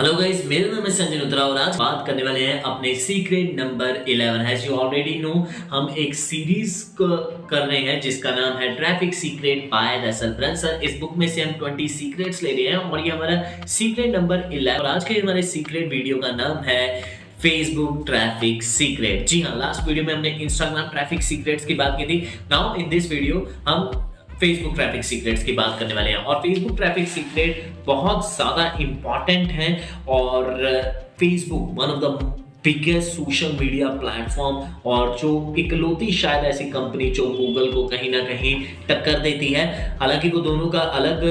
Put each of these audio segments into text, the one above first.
Hello guys मेरा नाम है संजय उत्तरा और आज बात करने वाले हैं अपने secret number 11 as you already know हम एक सीरीज़ कर रहे हैं जिसका नाम है traffic secret by Russell Brunson इस बुक में से हम 20 सीक्रेट्स ले रहे हैं और ये हमारा सीक्रेट नंबर 11 और आज के हमारे सीक्रेट वीडियो का नाम है फेसबुक ट्रैफ़िक सीक्रेट जी हाँ लास्ट वीडियो में हमने इंस्टाग्राम ट्रैफ़िक सीक्रेट्स की बात की थी। नाउ इन दिस वीडियो हम फेसबुक ट्रैफ़िक सीक्रेट्स की बात करने वाले हैं। और फेसबुक ट्रैफ़िक सीक्रेट बहुत ज़्यादा इंपॉर्टेंट है और Facebook one of the biggest social media platform और जो इकलौती शायद ऐसी कंपनी जो गूगल को कहीं ना कहीं टक्कर देती है। हालाँकि वो दोनों का अलग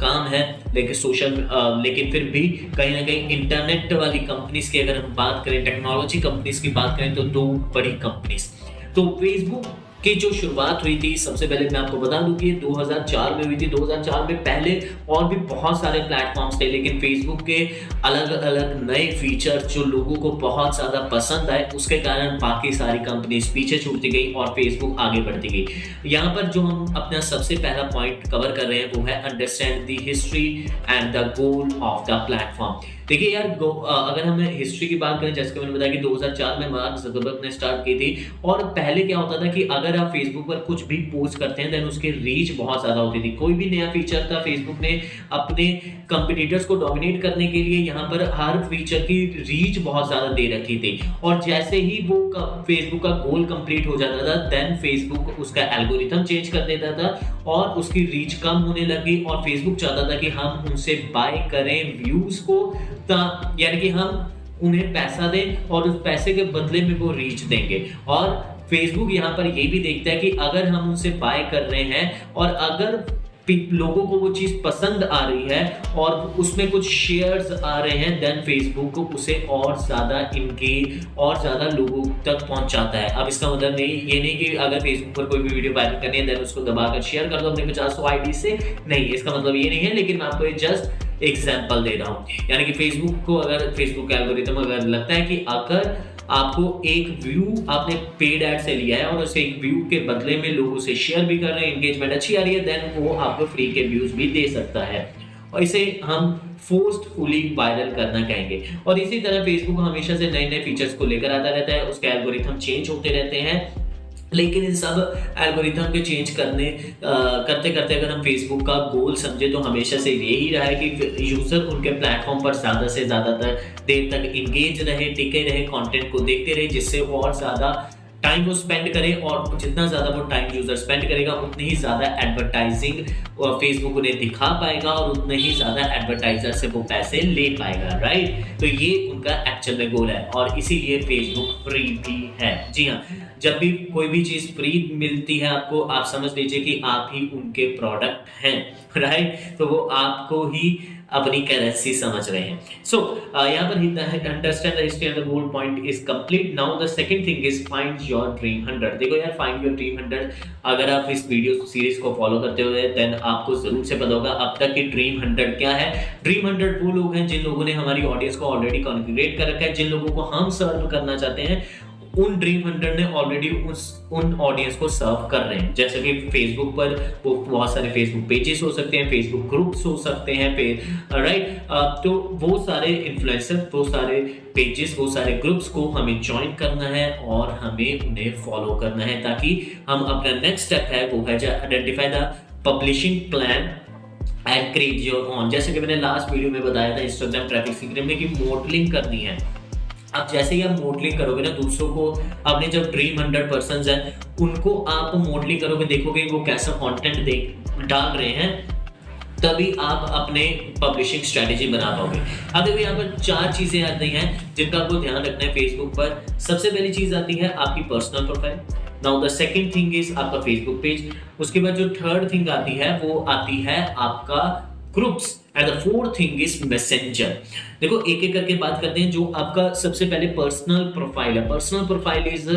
काम है, लेकिन सोशल लेकिन फिर भी कहीं ना कहीं इंटरनेट वाली कंपनीज़ की अगर हम बात करें टेक्नोलॉजी कंपनीज़ की बात करें तो दो बड़ी कंपनीज़ तो फेसबुक की जो शुरुआत हुई थी, सबसे पहले मैं आपको बता दूँ कि ये 2004 में हुई थी। 2004 में पहले और भी बहुत सारे प्लेटफॉर्म्स थे, लेकिन फेसबुक के अलग अलग नए फीचर जो लोगों को बहुत ज़्यादा पसंद आए, उसके कारण बाकी सारी कंपनीज़ पीछे छूटती गई और फेसबुक आगे बढ़ती गई। यहाँ पर जो हम अपना सबसे पहला पॉइंट कवर कर रहे हैं, वो है understand the history and the goal of the platform देखिए यार अगर हम हिस्ट्री की बात करें, जैसे मैंने बताया कि 2004 में मार्क जकरबर्ग ने स्टार्ट की थी, और पहले क्या होता था कि अगर आप फेसबुक पर कुछ भी पोस्ट करते हैं देन उसकी रीच बहुत ज़्यादा होती थी। कोई भी नया फीचर था फेसबुक ने अपने कंपिटिटर्स को डोमिनेट करने के लिए यहाँ पर हर फीचर की रीच बहुत ज़्यादा दे रखी थी। और जैसे ही वो फेसबुक का गोल कंप्लीट हो जाता था देन फेसबुक उसका एल्गोरिथम चेंज कर देता था और उसकी रीच कम होने लगी और फेसबुक चाहता था कि हम उनसे बाय करें व्यूज़ को यानी कि हम उन्हें पैसा दें और उस पैसे के बदले में वो रीच देंगे। और फेसबुक यहाँ पर ये भी देखता है कि अगर हम उनसे बाय कर रहे हैं और अगर लोगों को वो चीज़ पसंद आ रही है और उसमें कुछ शेयर्स आ रहे हैं देन फेसबुक को उसे और ज़्यादा इनके और ज़्यादा लोगों तक पहुंचाता है। अब इसका मतलब नहीं, ये नहीं कि अगर फेसबुक पर कोई भी वीडियो वायरल करनी है देन उसको दबाकर शेयर कर दो अपने पचास सौ आई से। नहीं, इसका मतलब ये नहीं है, लेकिन मैं आपको ये जस्ट एग्ज़ाम्पल दे रहा हूँ। यानी कि फेसबुक को अगर फेसबुक का एल्गोरिथम अगर लगता है कि अगर आपको एक व्यू आपने पेड एड से लिया है और उस एक व्यू के बदले में लोग उसे शेयर भी कर रहे हैं एंगेजमेंट अच्छी आ रही है देन वो आपको फ्री के व्यूज़ भी दे सकता है। और इसे हम फोर्सफुली वायरल करना कहेंगे। और इसी तरह फेसबुक हमेशा से नए नए फीचर्स को लेकर आता रहता है, उसके एल्गोरिथम चेंज होते रहते हैं। लेकिन इन सब एल्गोरिथम के चेंज करने आ, करते करते अगर हम फेसबुक का गोल समझे तो हमेशा से यही रहा है कि यूज़र उनके प्लेटफॉर्म पर ज़्यादा से ज़्यादातर देर तक इंगेज रहे टिके रहे कंटेंट को देखते रहे जिससे और ज़्यादा टाइम वो स्पेंड करे और जितना ज़्यादा वो टाइम यूज़र स्पेंड करेगा उतनी ही ज़्यादा एडवर्टाइजिंग फेसबुक उन्हें दिखा पाएगा और उतने ही ज़्यादा एडवर्टाइजर से वो पैसे ले पाएगा राइट तो ये उनका एक्चुअल में गोल है और इसीलिए फेसबुक फ्री भी है। जी हाँ। जब भी कोई भी चीज़ फ्री मिलती है आपको आप समझ लीजिए कि आप ही उनके प्रोडक्ट हैं राइट तो वो आपको ही अपनी करेंसी समझ रहे हैं। सो so, uh, यहाँ पर understand the the goal point is complete now the second thing is find your dream 100 देखो यार फाइंड योर ड्रीम 100 अगर आप इस वीडियो सीरीज़ को फॉलो करते हुए देन आपको ज़रूर से पता होगा अब तक की ड्रीम 100 क्या है। ड्रीम 100 वो लोग हैं जिन लोगों ने हमारी ऑडियंस को ऑलरेडी कॉन्फ़िगरेट कर रखा है जिन लोगों को हम सर्व करना चाहते हैं। उन ड्रीम हंड्रेड ने ऑलरेडी उस, उन ऑडियंस को सर्व कर रहे हैं। जैसे कि फेसबुक पर वो बहुत सारे फेसबुक पेजेस हो सकते हैं फेसबुक ग्रुप्स हो सकते हैं राइट तो वो सारे इन्फ्लुएंसर वो सारे पेजेस वो सारे ग्रुप्स को हमें ज्वाइन करना है और हमें उन्हें फॉलो करना है ताकि हम अपना नेक्स्ट स्टेप है, वो है identify the publishing plan and create your own जैसे कि मैंने लास्ट वीडियो में बताया था इंस्टाग्राम ट्रैफ़िक सीक्रेट में कि मॉडलिंग करनी है। अब जैसे ही आप मॉडलिंग करोगे ना दूसरों को, अपने जब ड्रीम हंड्रेड पर्सन है, उनको आप मॉडलिंग करोगे, देखोगे वो कैसा कंटेंट देख डाल रहे हैं, तभी आप अपने पब्लिशिंग स्ट्रेटेजी बना पाओगे। अब देखो यहाँ पर चार चीज़ें आती हैं जिनका आपको ध्यान रखना है फेसबुक पर। सबसे पहली चीज़ आती है आपकी personal profile now the second thing is आपका फेसबुक पेज उसके बाद जो थर्ड थिंग आती है, वो आती है आपका groups and the fourth thing is messenger देखो एक एक करके बात करते हैं जो आपका सबसे पहले पर्सनल प्रोफ़ाइल है। पर्सनल प्रोफ़ाइल इज़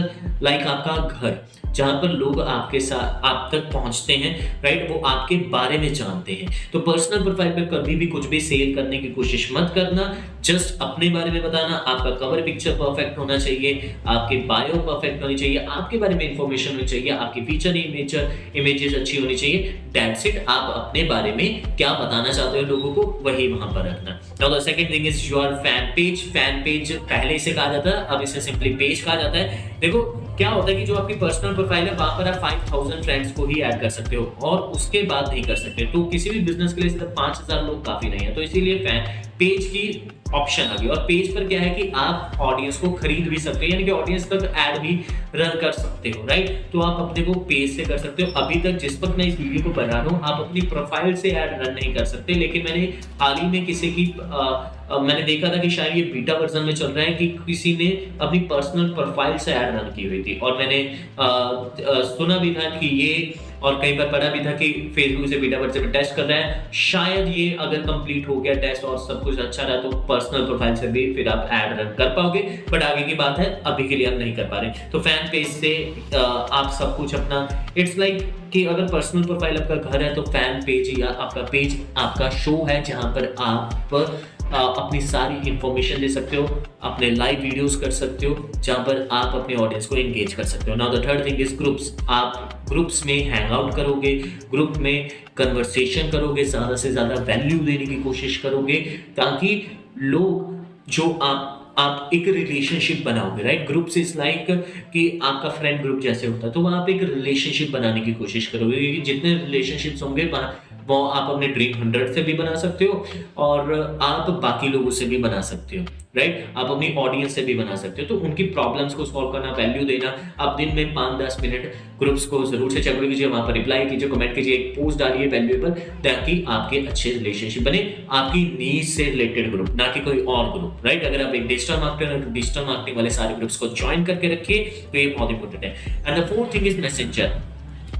लाइक आपका घर, जहाँ पर लोग आपके साथ आप तक पहुँचते हैं राइट वो आपके बारे में जानते हैं। तो पर्सनल प्रोफ़ाइल पर कभी भी कुछ भी सेल करने की कोशिश मत करना। जस्ट अपने बारे में बताना। आपका कवर पिक्चर परफेक्ट होना चाहिए। आपके बायो परफेक्ट होनी चाहिए। आपके बारे में इंफॉर्मेशन होनी चाहिए। आपकी फीचर इमेजर इमेजेस अच्छी होनी चाहिए। दैट्स इट आप अपने बारे में क्या बताना चाहते हो लोगों को, वही वहाँ पर रखना। The second thing is your fan page fan page पहले से कहा जाता है अब इसे सिंपली पेज कहा जाता है। देखो क्या होता है कि जो आपकी पर्सनल प्रोफ़ाइल है वहाँ पर आप फाइव थाउज़ेंड फ्रेंड्स को ही ऐड कर सकते हो और उसके बाद नहीं कर सकते। तो किसी भी बिज़नेस के लिए सिर्फ़ पाँच हज़ार लोग काफ़ी नहीं है। तो इसीलिए फ़ैन पेज की ऑप्शन आ गई और पेज पर क्या है कि आप ऑडियंस को खरीद भी सकते हो यानी कि ऑडियंस तक ऐड भी रन कर सकते हो राइट तो आप अपने को पेज से कर सकते हो। अभी तक जिस वक्त मैं इस वीडियो को बना रहा हूँ आप अपनी प्रोफ़ाइल से ऐड रन नहीं कर सकते। लेकिन मैंने हाल ही में किसी की आ, मैंने देखा था कि शायद ये बीटा वर्जन में चल रहा है कि किसी ने अपनी पर्सनल प्रोफ़ाइल से ऐड रन की हुई थी। और मैंने आ, आ, सुना भी था कि ये और कई बार पढ़ा भी था कि फेसबुक से बीटा वर्जन में टेस्ट कर रहा है। शायद ये अगर कंप्लीट हो गया टेस्ट और सब कुछ अच्छा रहा तो पर्सनल प्रोफ़ाइल से भी फिर आप ऐड रन कर पाओगे। बट आगे की बात है अभी के लिए आप नहीं कर पा रहे। तो फ़ैन पेज से आप सब कुछ अपना इट्स लाइक कि अगर पर्सनल प्रोफ़ाइल आपका घर है तो फ़ैन पेज या आपका पेज आपका शो है जहाँ पर आप अपनी सारी इंफॉर्मेशन दे सकते हो, अपने लाइव वीडियोस कर सकते हो, जहाँ पर आप अपने ऑडियंस को एंगेज कर सकते हो। Now the third thing is groups आप ग्रुप्स में हैंग आउट करोगे ग्रुप में कन्वर्सेशन करोगे, ज़्यादा से ज़्यादा वैल्यू देने की कोशिश करोगे, ताकि लोग जो आप आप एक रिलेशनशिप बनाओगे राइट ग्रुप से इस लाइक कि आपका फ्रेंड ग्रुप जैसे होता है तो वहाँ आप एक रिलेशनशिप बनाने की कोशिश करोगे, क्योंकि जितने रिलेशनशिप्स होंगे वो आप अपने ड्रीम हंड्रेड से भी बना सकते हो और आप बाकी लोगों से भी बना सकते हो राइट आप अपनी ऑडियंस से भी बना सकते हो। तो उनकी प्रॉब्लम्स को सॉल्व करना वैल्यू देना। आप दिन में पाँच दस मिनट ग्रुप्स को ज़रूर से चेक कीजिए वहाँ पर रिप्लाई कीजिए कमेंट कीजिए, एक पोस्ट डालिए वैल्यूएबल ताकि आपके अच्छे रिलेशनशिप बने, आपकी नीड से रिलेटेड ग्रुप ना कि कोई और ग्रुप राइट अगर आप एक डिजिटल मार्केटर तो डिजिटल मार्केटिंग वाले सारे ग्रुप्स को ज्वाइन करके रखिए तो ये बहुत इंपॉर्टेंट है। And the fourth thing is messenger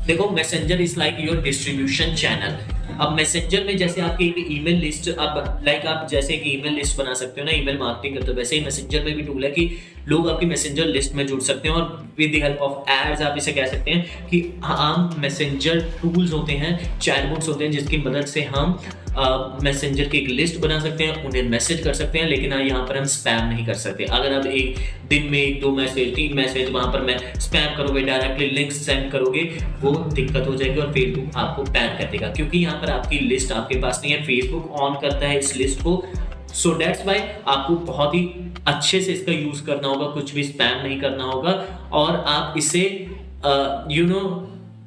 देखो messenger is like your distribution channel अब मैसेंजर में जैसे आपकी एक ईमेल लिस्ट आप लाइक आप जैसे एक ईमेल लिस्ट बना सकते हो ना ईमेल मार्केटिंग हो, वैसे ही मैसेंजर में भी टूल है कि लोग आपकी मैसेंजर लिस्ट में जुड़ सकते हैं और with the help of ads आप इसे कह सकते हैं कि आम मैसेंजर टूल्स होते हैं चैटबॉट्स होते हैं, जिसकी मदद से हम मैसेंजर की एक लिस्ट बना सकते हैं, उन्हें मैसेज कर सकते हैं, लेकिन यहाँ पर हम स्पैम नहीं कर सकते। अगर आप एक दिन में एक, दो मैसेज तीन मैसेज वहाँ पर मैं स्पैम करोगे डायरेक्टली लिंक सेंड करोगे, वो दिक्कत हो जाएगी और फेसबुक आपको बैन कर देगा। क्योंकि यहाँ पर आपकी लिस्ट आपके पास नहीं है फेसबुक ऑन करता है इस लिस्ट को सो डेट्स वाई आपको बहुत ही अच्छे से इसका यूज़ करना होगा, कुछ भी स्पैम नहीं करना होगा और आप इसे यू नो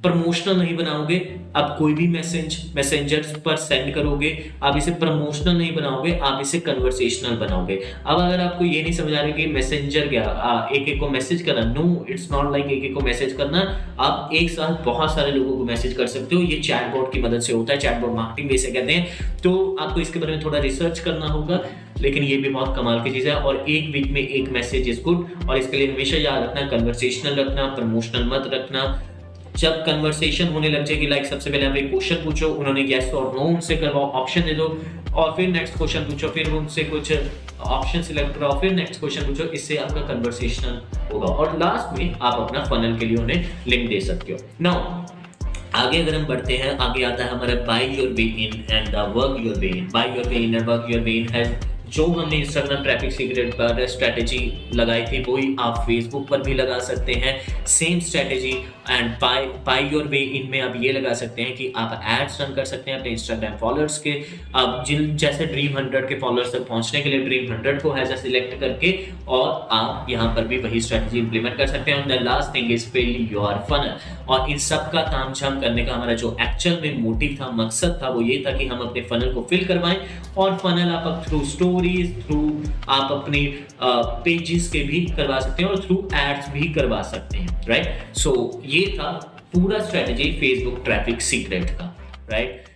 प्रमोशनल नहीं बनाओगे आप कोई भी मैसेज मैसेंजर पर सेंड करोगे, आप इसे प्रमोशनल नहीं बनाओगे, आप इसे कन्वर्सेशनल बनाओगे। अब अगर आपको ये नहीं समझ आ रहा कि मैसेंजर क्या एक एक को मैसेज करना नो इट्स नॉट लाइक एक एक को मैसेज करना। आप एक साथ बहुत सारे लोगों को मैसेज कर सकते हो। ये चैटबॉट की मदद से होता है चैटबॉट मार्केटिंग जैसे कहते हैं। तो आपको इसके बारे में थोड़ा रिसर्च करना होगा, लेकिन ये भी बहुत कमाल की चीज़ है। और एक वीक में एक मैसेज इज़ गुड और इसके लिए हमेशा याद रखना कन्वर्सेशनल रखना प्रमोशनल मत रखना। जब कन्वर्सेशन होने लग जाएगी लाइक सबसे पहले आप एक क्वेश्चन पूछो, उन्होंने यस और नो उनसे करवाओ ऑप्शन दे दो, और फिर नेक्स्ट क्वेश्चन पूछो, फिर उनसे कुछ ऑप्शन सिलेक्ट कराओ, फिर नेक्स्ट क्वेश्चन पूछो, इससे आपका कन्वर्सेशन होगा। और लास्ट में आप अपना फनल के लिए उन्हें लिंक दे सकते हो। नाउ आगे अगर हम बढ़ते हैं, आगे आता है हमारा buy your way in and work your way in buy your way in and work your way in has जो हमने इंस्टाग्राम ट्रैफ़िक सीक्रेट पर स्ट्रेटेजी लगाई थी, वही आप फेसबुक पर भी लगा सकते हैं। Same strategy and buy buy your way इनमें आप ये लगा सकते हैं कि आप एड्स रन कर सकते हैं अपने इंस्टाग्राम फॉलोअर्स के। आप जिन, जैसे ड्रीम हंड्रेड के फॉलोअर्स तक पहुँचने के लिए ड्रीम हंड्रेड को हैज़ सिलेक्ट करके और आप यहाँ पर भी वही स्ट्रेटेजी इंप्लीमेंट कर सकते हैं। The last thing is fill your funnel और इन सब का काम झाम करने का हमारा जो एक्चुअल में मोटिव था, मकसद था, वो ये था कि हम अपने फनल को फिल करवाएँ और फनल आप थ्रू स्टोर स्टोरीज थ्रू आप अपने पेजेस के भी करवा सकते हैं और थ्रू एड्स भी करवा सकते हैं राइट सो ये था पूरा स्ट्रेटेजी फेसबुक ट्रैफ़िक सीक्रेट का राइट